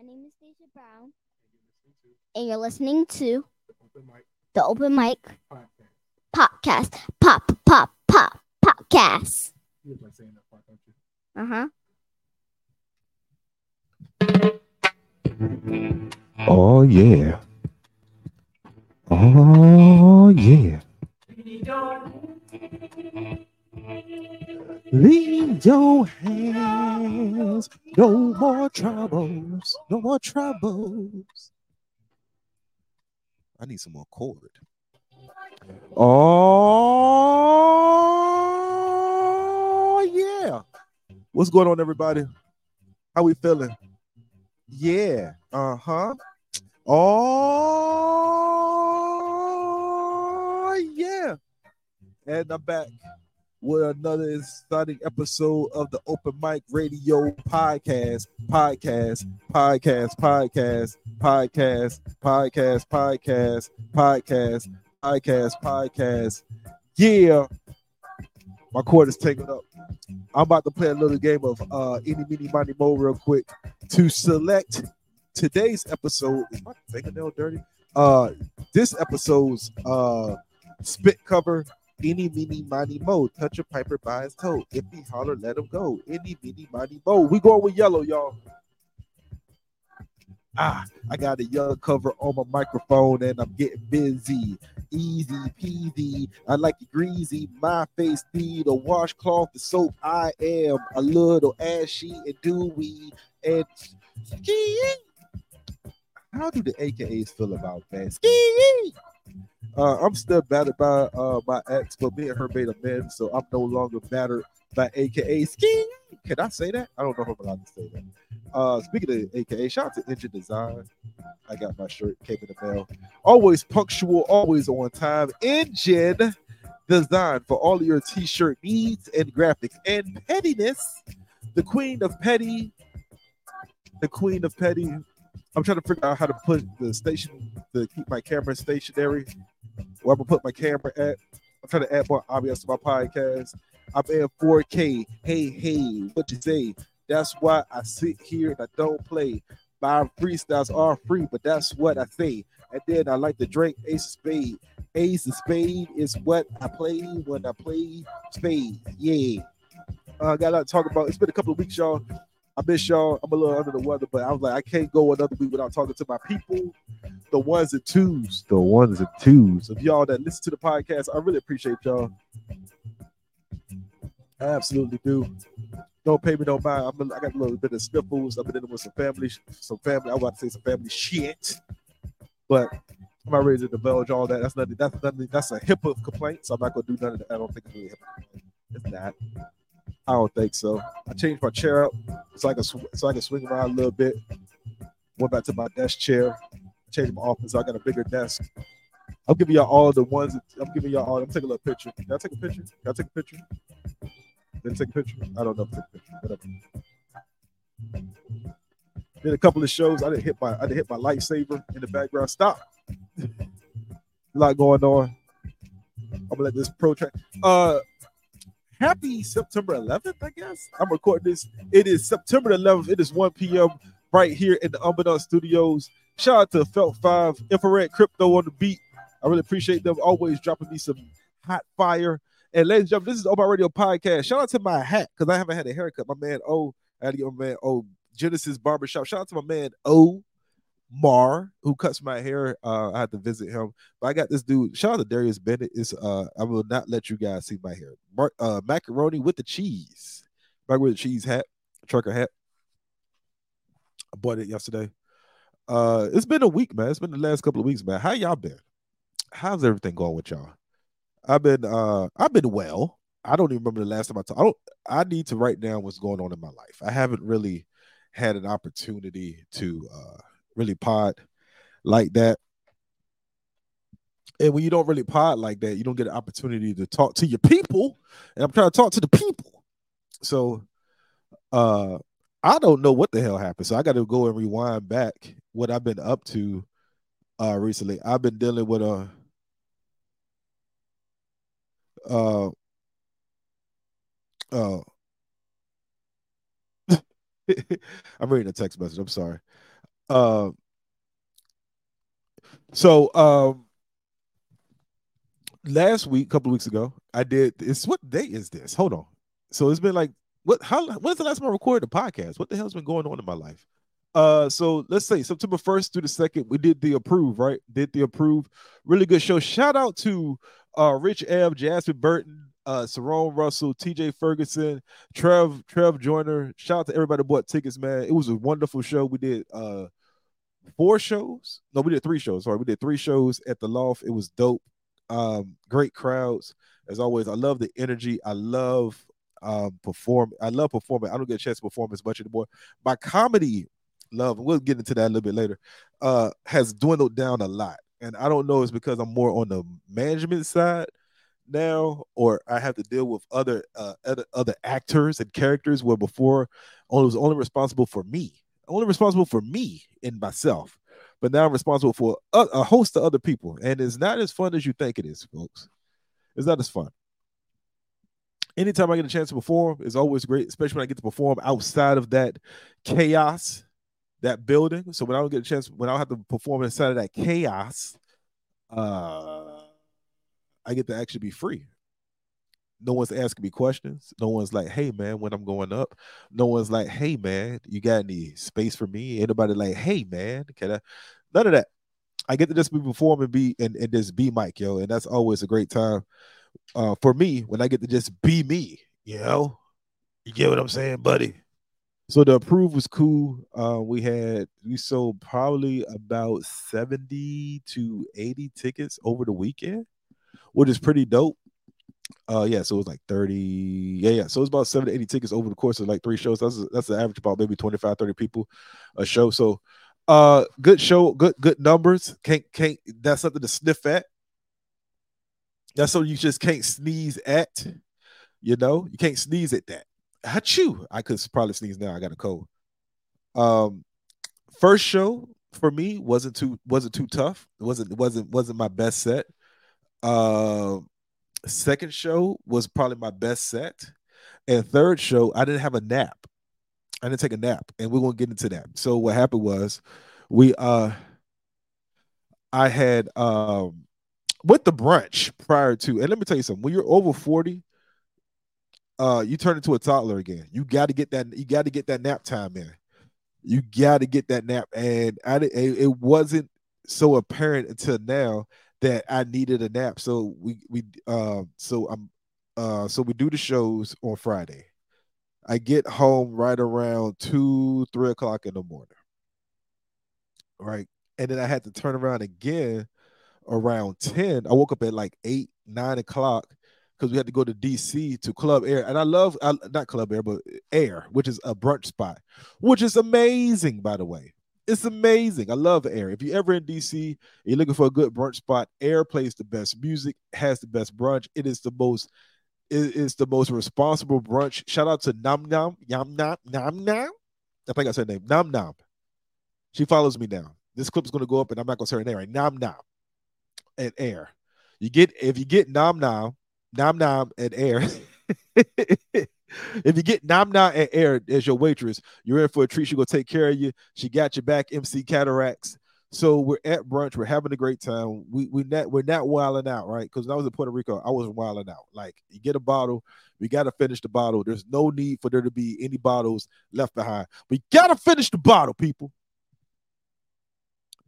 My name is Stacia Brown, and you're listening to the Open Mike Podcast. Pop, pop, pop, podcast. Uh huh. Oh yeah. Oh yeah. Leave your hands. No more troubles. No more troubles. I need some more chord. Oh yeah. What's going on, everybody? How we feeling? Yeah. Uh-huh. Oh yeah. And I'm back with another exciting episode of the Open Mike Radio Podcast. Podcast, podcast, podcast, podcast, podcast, podcast, podcast, podcast, podcast. Yeah. My cord is taken up. I'm about to play a little game of uh any mini money mo real quick to select today's episode. Is my fingernail dirty? Uh this episode's uh spit cover any mini money mo. Touch a piper by his toe. If he holler, let him go. Any mini money mo. We going with yellow, y'all. Ah, I got a yellow cover on my microphone and I'm getting busy. Easy peasy. I like it greasy. My face need a washcloth, the soap. I am a little ashy and dewy and skiing. How do the AKAs feel about that? Skiing. Uh, I'm still battered by uh, my ex, but me and her made amends, so I'm no longer battered by AKA skiing. Can I say that? I don't know if I'm allowed to say that. Uh, speaking of AKA, shout out to Engine Design. I got my shirt, came in the mail. Always punctual, always on time. Engine Design for all your t-shirt needs and graphics and pettiness. The queen of petty, the queen of petty. I'm trying to figure out how to put the station to keep my camera stationary. Where I'm gonna put my camera at. I'm trying to add more obvious to my podcast. I'm in 4K. Hey, hey, what you say? That's why I sit here and I don't play. My freestyles are free, but that's what I say. And then I like to drink Ace of Spade. Ace of Spade is what I play when I play Spade. Yeah. Uh, got a lot to talk about. It's been a couple of weeks, y'all. I miss y'all. I'm a little under the weather, but I was like, I can't go another week without talking to my people, the ones and twos, the ones and twos of y'all that listen to the podcast. I really appreciate y'all. I absolutely do. Don't pay me no mind. I'm a, I got a little bit of sniffles. I've been in with some family, some family. I want to say some family shit, but I'm not ready to divulge all that. That's nothing. That's nothing. That's a HIPAA complaint. So I'm not gonna do none of that. I don't think it's really HIPAA. It's not. I don't think so. I changed my chair up so I can sw- so I can swing around a little bit. Went back to my desk chair. Changed my office. So I got a bigger desk. I'm giving y'all all the ones. I'm giving y'all all. I'm taking a little picture. Can I take a picture? Can I take a picture? Did I take a picture? I don't know if I took a picture. Whatever. Did a couple of shows. I didn't hit my I didn't hit my lightsaber in the background. Stop. a lot going on. I'm gonna let this protract. Uh happy September 11th, I guess. I'm recording this. It is September 11th. It is 1 p.m. right here in the Unbeknownst Studios. Shout out to Felt 5, Infrared Krypto on the beat. I really appreciate them always dropping me some hot fire. And ladies and gentlemen, this is Open Radio Podcast. Shout out to my hat because I haven't had a haircut. My man O, I had to give my man O Genesis Barbershop. Shout out to my man O Mar, who cuts my hair. Uh, I had to visit him. But I got this dude. Shout out to Darius Bennett. Is uh, I will not let you guys see my hair. Uh, macaroni with the cheese. Macaroni with the cheese hat, trucker hat. I bought it yesterday. Uh, it's been a week, man. It's been the last couple of weeks, man. How y'all been? How's everything going with y'all? I've been uh I've been well. I don't even remember the last time I talked. I don't I need to write down what's going on in my life. I haven't really had an opportunity to uh really pod like that. And when you don't really pod like that, you don't get an opportunity to talk to your people. And I'm trying to talk to the people. So uh I don't know what the hell happened. So I got to go and rewind back what I've been up to uh recently. I've been dealing with a uh uh I'm reading a text message. I'm sorry. Uh, so um, last week, a couple weeks ago, I did. It's what day is this? Hold on. So it's been like what? How? When's the last time I recorded a podcast? What the hell's been going on in my life? Uh, so let's say September 1st through the second, we did the approve, right? Did the approve. Really good show. Shout out to uh Rich Ev, Jasmine Burton, uh Sarone Russell, TJ Ferguson, Trev, Trev Joyner. Shout out to everybody bought tickets, man. It was a wonderful show. We did uh four shows. No, we did three shows. Sorry, we did three shows at the loft. It was dope. Um, great crowds. As always, I love the energy. I love um perform. I love performing. I don't get a chance to perform as much anymore. My comedy love, and we'll get into that a little bit later, uh, has dwindled down a lot. And I don't know it's because I'm more on the management side now, or I have to deal with other uh, other, other actors and characters where before I was only responsible for me, only responsible for me and myself. But now I'm responsible for a, a host of other people, and it's not as fun as you think it is, folks. It's not as fun anytime I get a chance to perform it's always great, especially when I get to perform outside of that chaos that building. So when I don't get a chance, when I have to perform inside of that chaos, uh, I get to actually be free. No one's asking me questions. No one's like, "Hey man, when I'm going up." No one's like, "Hey man, you got any space for me?" Anybody like, "Hey man, can I?" None of that. I get to just be perform and be and, and just be Mike, yo, and that's always a great time uh, for me when I get to just be me. You know, you get what I'm saying, buddy? So the approve was cool. Uh, we had we sold probably about 70 to 80 tickets over the weekend, which is pretty dope. Uh yeah, so it was like 30. Yeah, yeah. So it's about 70 80 tickets over the course of like three shows. That's that's the average about maybe 25, 30 people a show. So uh good show, good good numbers. Can't can't that's something to sniff at. That's something you just can't sneeze at. You know, you can't sneeze at that. Achoo. I could probably sneeze now. I got a cold. Um, first show for me wasn't too wasn't too tough. It wasn't it wasn't wasn't my best set. Uh, second show was probably my best set, and third show I didn't have a nap. I didn't take a nap, and we're gonna get into that. So what happened was, we uh, I had um, with the brunch prior to, and let me tell you something. When you're over forty, uh, you turn into a toddler again. You got to get that. You got to get that nap time in. You got to get that nap, and I it wasn't so apparent until now that I needed a nap. So we we uh so I'm uh so we do the shows on Friday. I get home right around two three o'clock in the morning, right, and then I had to turn around again around ten. I woke up at like eight nine o'clock because we had to go to DC to Club Air, and I love I, not Club Air, but Air, which is a brunch spot, which is amazing, by the way. It's amazing. I love Air. If you're ever in DC, you're looking for a good brunch spot. Air plays the best music, has the best brunch. It is the most it is the most responsible brunch. Shout out to Nam Nam Yam Nam Nam Nam. I think I said her name Nam Nam. She follows me now. This clip is going to go up, and I'm not going to say her name right. Nam Nam and Air. You get if you get Nam Nam Nom Nom and Air. if you get Nom and Air as your waitress, you're in for a treat. She gonna take care of you. She got your back, MC Cataracts. So we're at brunch. We're having a great time. We we not we're not wilding out, right? Because when I was in Puerto Rico, I wasn't wilding out. Like you get a bottle, we gotta finish the bottle. There's no need for there to be any bottles left behind. We gotta finish the bottle, people.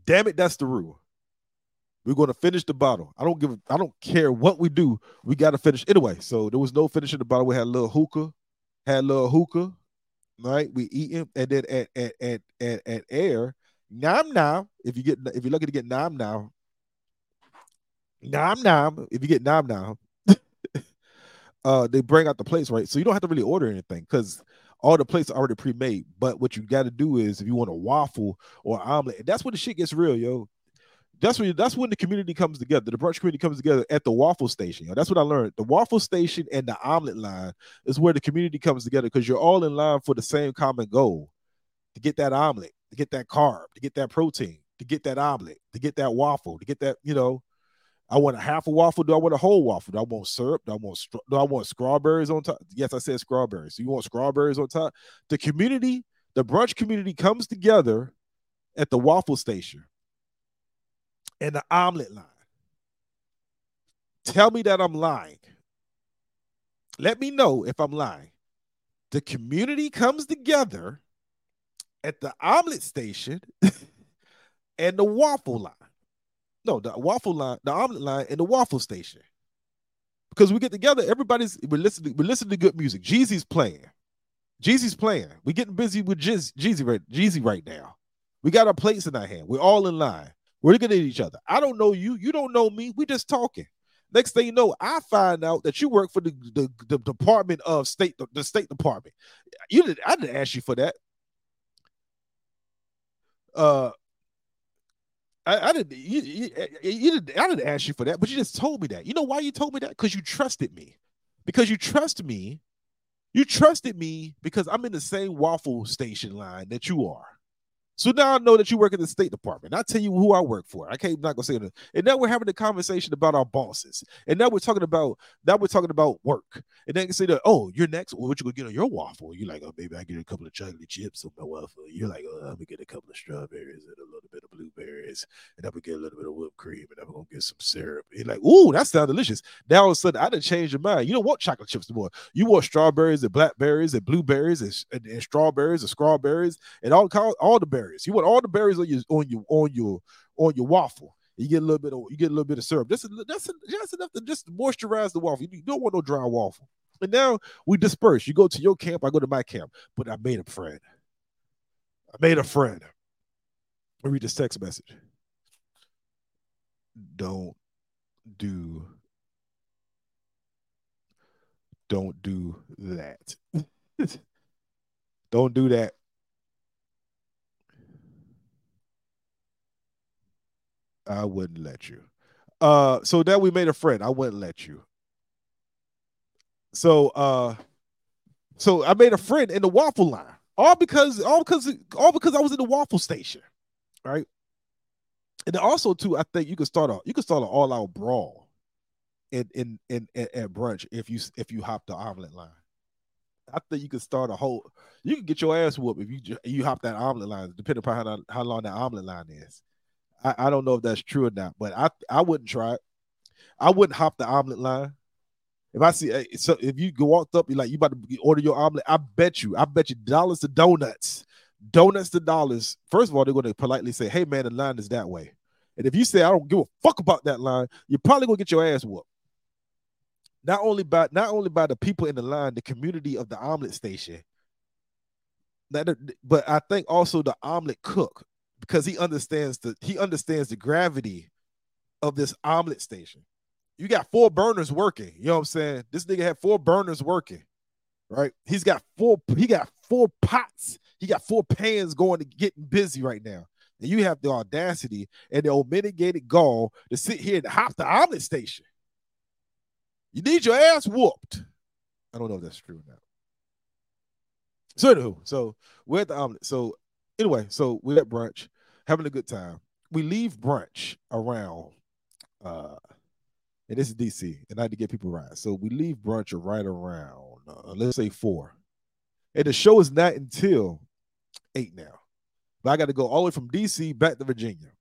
Damn it, that's the rule. We're going to finish the bottle. I don't give. I don't care what we do. We got to finish anyway. So there was no finishing the bottle. We had a little hookah, had a little hookah, right? We eating, and then at at at at, at air, nom nom. If you get if you're lucky to get nom nom, nom nom. If you get nom nom, uh, they bring out the plates, right? So you don't have to really order anything because all the plates are already pre-made. But what you got to do is if you want a waffle or omelet, that's when the shit gets real, yo. That's when that's when the community comes together. The brunch community comes together at the waffle station. That's what I learned. The waffle station and the omelet line is where the community comes together because you're all in line for the same common goal: to get that omelet, to get that carb, to get that protein, to get that omelet, to get that waffle, to get that. You know, I want a half a waffle. Do I want a whole waffle? Do I want syrup? Do I want do I want strawberries on top? Yes, I said strawberries. So you want strawberries on top? The community, the brunch community comes together at the waffle station and the omelet line. Tell me that I'm lying. Let me know if I'm lying. The community comes together at the omelet station and the waffle line. No, the waffle line, the omelet line, and the waffle station. Because we get together, everybody's we're listening, we're listening to good music. Jeezy's playing. Jeezy's playing. We're getting busy with Jeezy, right, Jeezy right now. We got our plates in our hand. We're all in line. We're looking at each other. I don't know you. You don't know me. We just talking. Next thing you know, I find out that you work for the, the, the Department of State, the, the State Department. You didn't. I didn't ask you for that. Uh I, I didn't you, you, you didn't I didn't ask you for that, but you just told me that. You know why you told me that? Because you trusted me. Because you trust me. You trusted me because I'm in the same waffle station line that you are. So now I know that you work in the State Department. I tell you who I work for. I can't not gonna say that. And now we're having a conversation about our bosses. And now we're talking about now we're talking about work. And then can say that, oh, you're next. Well, what you gonna get on your waffle? You're like, oh, maybe I get a couple of chocolate chips on my waffle. You're like, oh, I'm gonna get a couple of strawberries and a little bit of blueberries, and I'm gonna get a little bit of whipped cream, and I'm gonna get some syrup. You're like, ooh, that sounds delicious. Now all of a sudden, I didn't change your mind. You don't want chocolate chips anymore. You want strawberries and blackberries and blueberries and, and, and strawberries and strawberries and all all the berries. You want all the berries on your on your on your on your waffle. You get a little bit of you get a little bit of syrup. That's that's that's enough to just moisturize the waffle. You don't want no dry waffle. And now we disperse. You go to your camp, I go to my camp. But I made a friend. I made a friend. I read this text message. Don't do don't do that. don't do that. I wouldn't let you. Uh, so that we made a friend. I wouldn't let you. So uh, so I made a friend in the waffle line. All because all because all because I was in the waffle station, right? And also too, I think you could start a you could start an all out brawl in in in, in at brunch if you if you hop the omelet line. I think you could start a whole. You can get your ass whooped if you you hop that omelet line, depending upon how how long that omelet line is. I, I don't know if that's true or not, but I I wouldn't try it. I wouldn't hop the omelet line. If I see so if you go walked up, you're like you about to order your omelet, I bet you, I bet you dollars to donuts, donuts to dollars. First of all, they're going to politely say, "Hey man, the line is that way." And if you say I don't give a fuck about that line, you're probably gonna get your ass whooped. Not only by not only by the people in the line, the community of the omelet station, That, but I think also the omelet cook because he understands the he understands the gravity of this omelet station. You got four burners working. You know what I'm saying? This nigga had four burners working, right? He's got four. He got four pots. He got four pans going to getting busy right now. And you have the audacity and the unmitigated gall to sit here and hop the omelet station. You need your ass whooped. I don't know if that's true or not. So anywho, so we're at the omelet. So anyway, so we're at brunch, having a good time. We leave brunch around uh and this is DC, and I had to get people right. So we leave brunch right around uh, let's say four. And the show is not until eight now. But I got to go all the way from DC back to Virginia.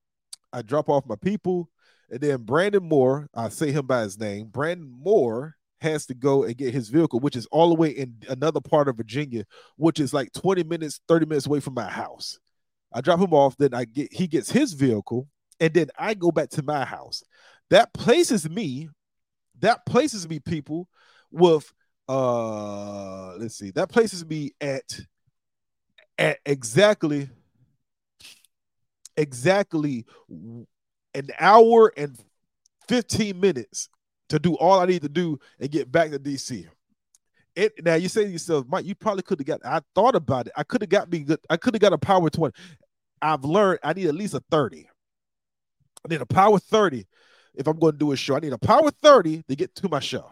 I drop off my people, and then Brandon Moore, I say him by his name. Brandon Moore has to go and get his vehicle, which is all the way in another part of Virginia, which is like 20 minutes, 30 minutes away from my house. I drop him off, then I get he gets his vehicle, and then I go back to my house. That places me, that places me, people, with uh let's see, that places me at at exactly exactly an hour and 15 minutes to do all I need to do and get back to DC. It now you say to yourself, Mike, you probably could have got. I thought about it. I could have got me good. I could have got a power 20. I've learned I need at least a 30. I need a power 30 if I'm going to do a show. I need a power 30 to get to my show.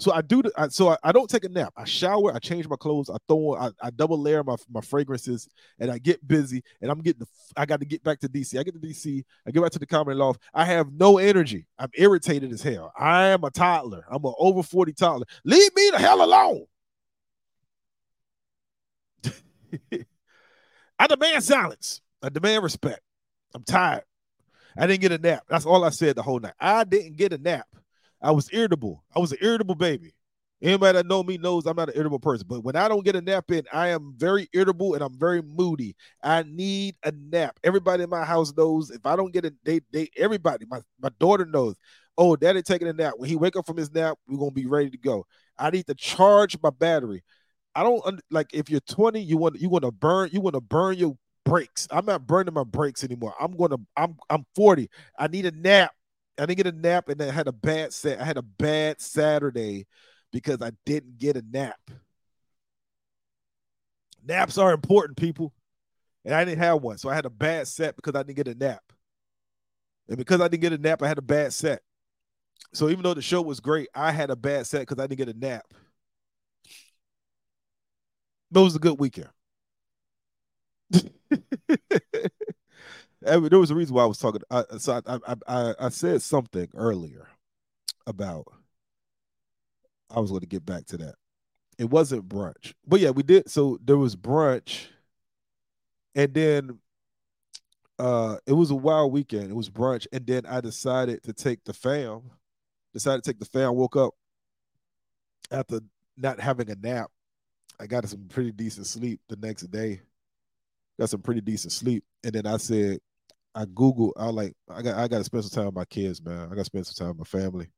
So I do. I, so I, I, don't take a nap. I shower. I change my clothes. I throw. I, I double layer my, my fragrances, and I get busy. And I'm getting. The, I got to get back to DC. I get to DC. I get back to the comedy loft. I have no energy. I'm irritated as hell. I am a toddler. I'm an over forty toddler. Leave me the hell alone. I demand silence. I demand respect. I'm tired. I didn't get a nap. That's all I said the whole night. I didn't get a nap. I was irritable. I was an irritable baby. Anybody that know me knows I'm not an irritable person. But when I don't get a nap in, I am very irritable and I'm very moody. I need a nap. Everybody in my house knows if I don't get a they they everybody, my, my daughter knows. Oh, daddy taking a nap. When he wake up from his nap, we're gonna be ready to go. I need to charge my battery. I don't like if you're 20, you want you want to burn, you want to burn your brakes. I'm not burning my brakes anymore. I'm gonna, I'm I'm 40. I need a nap. I didn't get a nap and I had a bad set. I had a bad Saturday because I didn't get a nap. Naps are important, people. And I didn't have one. So I had a bad set because I didn't get a nap. And because I didn't get a nap, I had a bad set. So even though the show was great, I had a bad set because I didn't get a nap. But it was a good weekend. there was a reason why I was talking. I, so I, I, I, I said something earlier about I was going to get back to that. It wasn't brunch, but yeah, we did. So there was brunch, and then uh, it was a wild weekend. It was brunch, and then I decided to take the fam. Decided to take the fam. Woke up after not having a nap. I got some pretty decent sleep the next day. Got some pretty decent sleep, and then I said, I Googled. I like. I got. I got to spend some time with my kids, man. I got to spend some time with my family.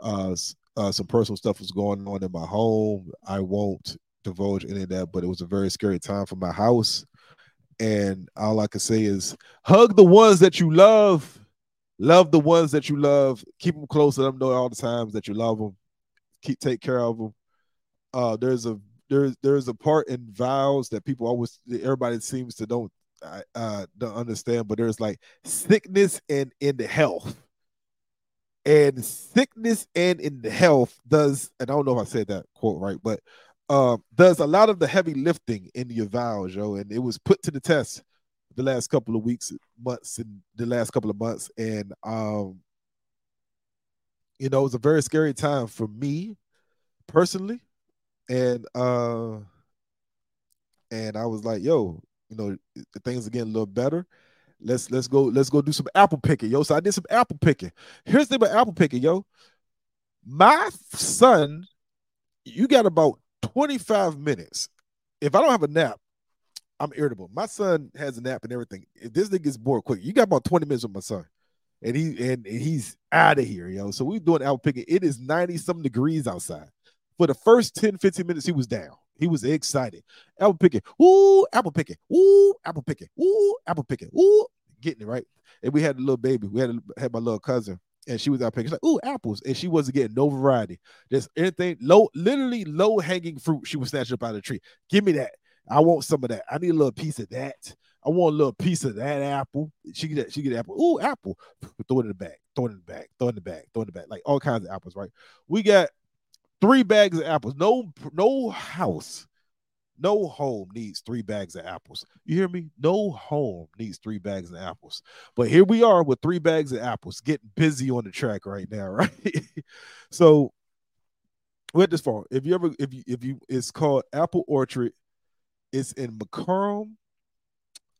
Uh, uh, some personal stuff was going on in my home. I won't divulge any of that, but it was a very scary time for my house. And all I can say is hug the ones that you love, love the ones that you love, keep them close. Let them know all the times that you love them. Keep take care of them. Uh, there's a there's there's a part in vows that people always everybody seems to don't uh don't understand, but there's like sickness and in the health. And sickness and in the health does and i don't know if i said that quote right but um does a lot of the heavy lifting in your vows yo. And it was put to the test the last couple of weeks months and the last couple of months. And um you know it was a very scary time for me personally and uh and i was like yo you know things are getting a little better Let's let's go let's go do some apple picking, yo. So I did some apple picking. Here's the thing about apple picking, yo. My son, you got about 25 minutes. If I don't have a nap, I'm irritable. My son has a nap and everything. If this thing gets bored quick, you got about 20 minutes with my son. And he and, and he's out of here, yo. So we're doing apple picking. It is 90 some degrees outside. For the first 10, 15 minutes, he was down. He was excited. Apple picking. Ooh, apple picking. Ooh, apple picking. Ooh, apple picking. Ooh, getting it right. And we had a little baby. We had a, had my little cousin, and she was out picking. She's like, ooh, apples, and she wasn't getting no variety. Just anything low, literally low hanging fruit. She was snatching up out of the tree. Give me that. I want some of that. I need a little piece of that. I want a little piece of that apple. She get that. She get apple. Ooh, apple. Throw it in the bag. Throw it in the bag. Throw it in the bag. Throw it in the bag. Like all kinds of apples, right? We got three bags of apples. No, no house, no home needs three bags of apples. You hear me? No home needs three bags of apples. But here we are with three bags of apples, getting busy on the track right now, right? so we're at this far. If you ever, if you, if you, it's called Apple Orchard. It's in McComb,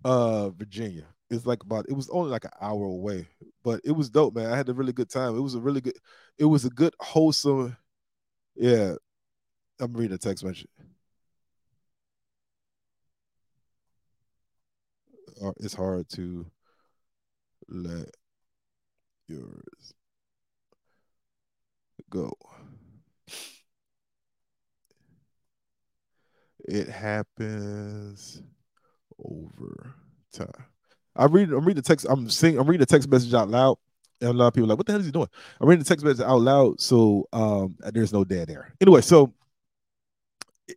uh, Virginia. It's like about. It was only like an hour away, but it was dope, man. I had a really good time. It was a really good. It was a good wholesome yeah, I'm reading a text message. Uh, it's hard to let yours go. It happens over time. I read. I'm reading the text. I'm seeing. I'm reading the text message out loud. A lot of people like, what the hell is he doing? I'm reading the text message out loud, so um, there's no dead air. Anyway, so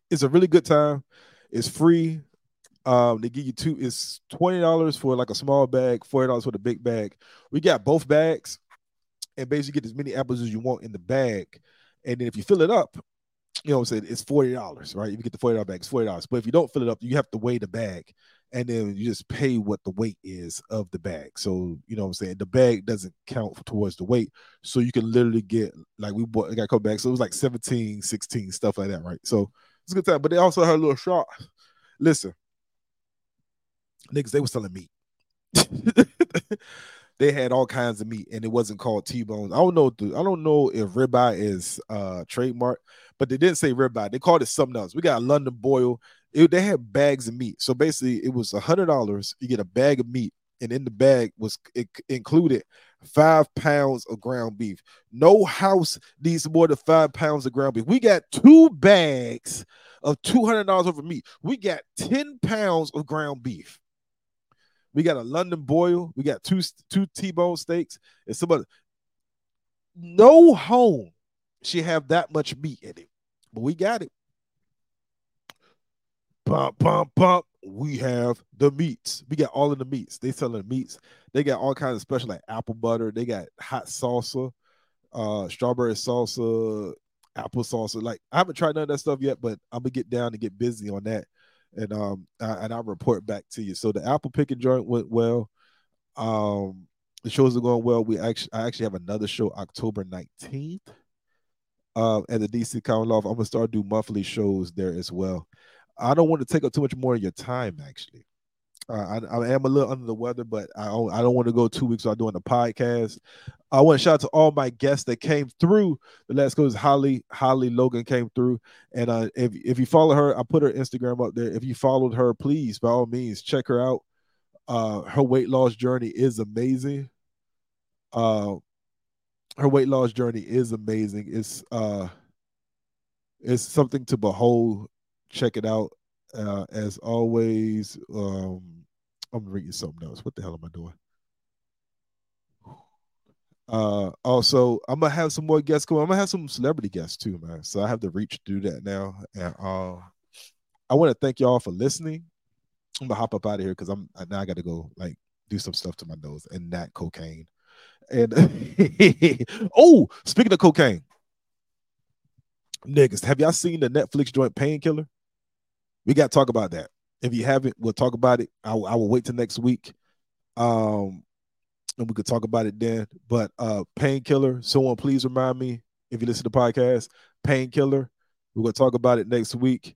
it's a really good time. It's free. Um, they give you two. It's twenty dollars for like a small bag, forty dollars for the big bag. We got both bags, and basically get as many apples as you want in the bag. And then if you fill it up, you know what I'm saying, it's forty dollars, right? If you get the forty dollar bag, it's forty dollars. But if you don't fill it up, you have to weigh the bag and then you just pay what the weight is of the bag. So you know what I'm saying. The bag doesn't count towards the weight, so you can literally get like we bought got a couple bags, so it was like 17, 16 stuff like that, right? So it's a good time. But they also had a little shop. Listen, niggas, they were selling meat. they had all kinds of meat, and it wasn't called T-bones. I don't know. I don't know if ribeye is uh trademark, but they didn't say ribeye. They called it something else. We got London broil. It, they had bags of meat. So basically, it was a hundred dollars. You get a bag of meat, and in the bag was included five pounds of ground beef. No house needs more than five pounds of ground beef. We got two bags of two hundred dollars worth of meat. We got ten pounds of ground beef. We got a London broil. We got two two T-bone steaks and some other. No home should have that much meat in it, but we got it. Pump, pump, pump. We have the meats. We got all of the meats. They selling the meats. They got all kinds of special like apple butter. They got hot salsa, uh, strawberry salsa, apple salsa. Like I haven't tried none of that stuff yet, but I'm gonna get down and get busy on that and um I, and I'll report back to you. So the apple picking joint went well. Um, the shows are going well. We actually I actually have another show October 19th. Uh, at the DC Comedy Loft. I'm gonna start do monthly shows there as well. I don't want to take up too much more of your time, actually. Uh, I, I, am a little under the weather, but I, I don't want to go two weeks without doing a podcast. I want to shout out to all my guests that came through. The last goes Holly, Holly Logan came through. And uh, if, if you follow her, I put her Instagram up there. If you followed her, please, by all means, check her out. Uh, her weight loss journey is amazing. Uh, her weight loss journey is amazing. It's uh, it's something to behold. Check it out. Uh, as always, um, I'm reading something else. What the hell am I doing? Uh, also, I'm gonna have some more guests coming. I'm gonna have some celebrity guests too, man. So I have the reach to do that now. And uh, I want to thank y'all for listening. I'm gonna hop up out of here because I'm now I got to go like do some stuff to my nose and not cocaine. And oh, speaking of cocaine, niggas, have y'all seen the Netflix joint Painkiller? we got to talk about that. If you haven't, we'll talk about it. I, I will wait till next week. Um, and we could talk about it then. But uh painkiller, someone please remind me if you listen to the podcast, painkiller. We're gonna talk about it next week.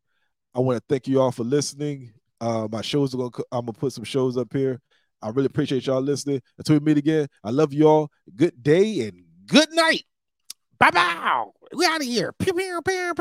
I want to thank you all for listening. Uh, my shows are gonna I'm gonna put some shows up here. I really appreciate y'all listening. Until we meet again, I love y'all. Good day and good night. Bye bye. We out of here. Pew, pew, pew,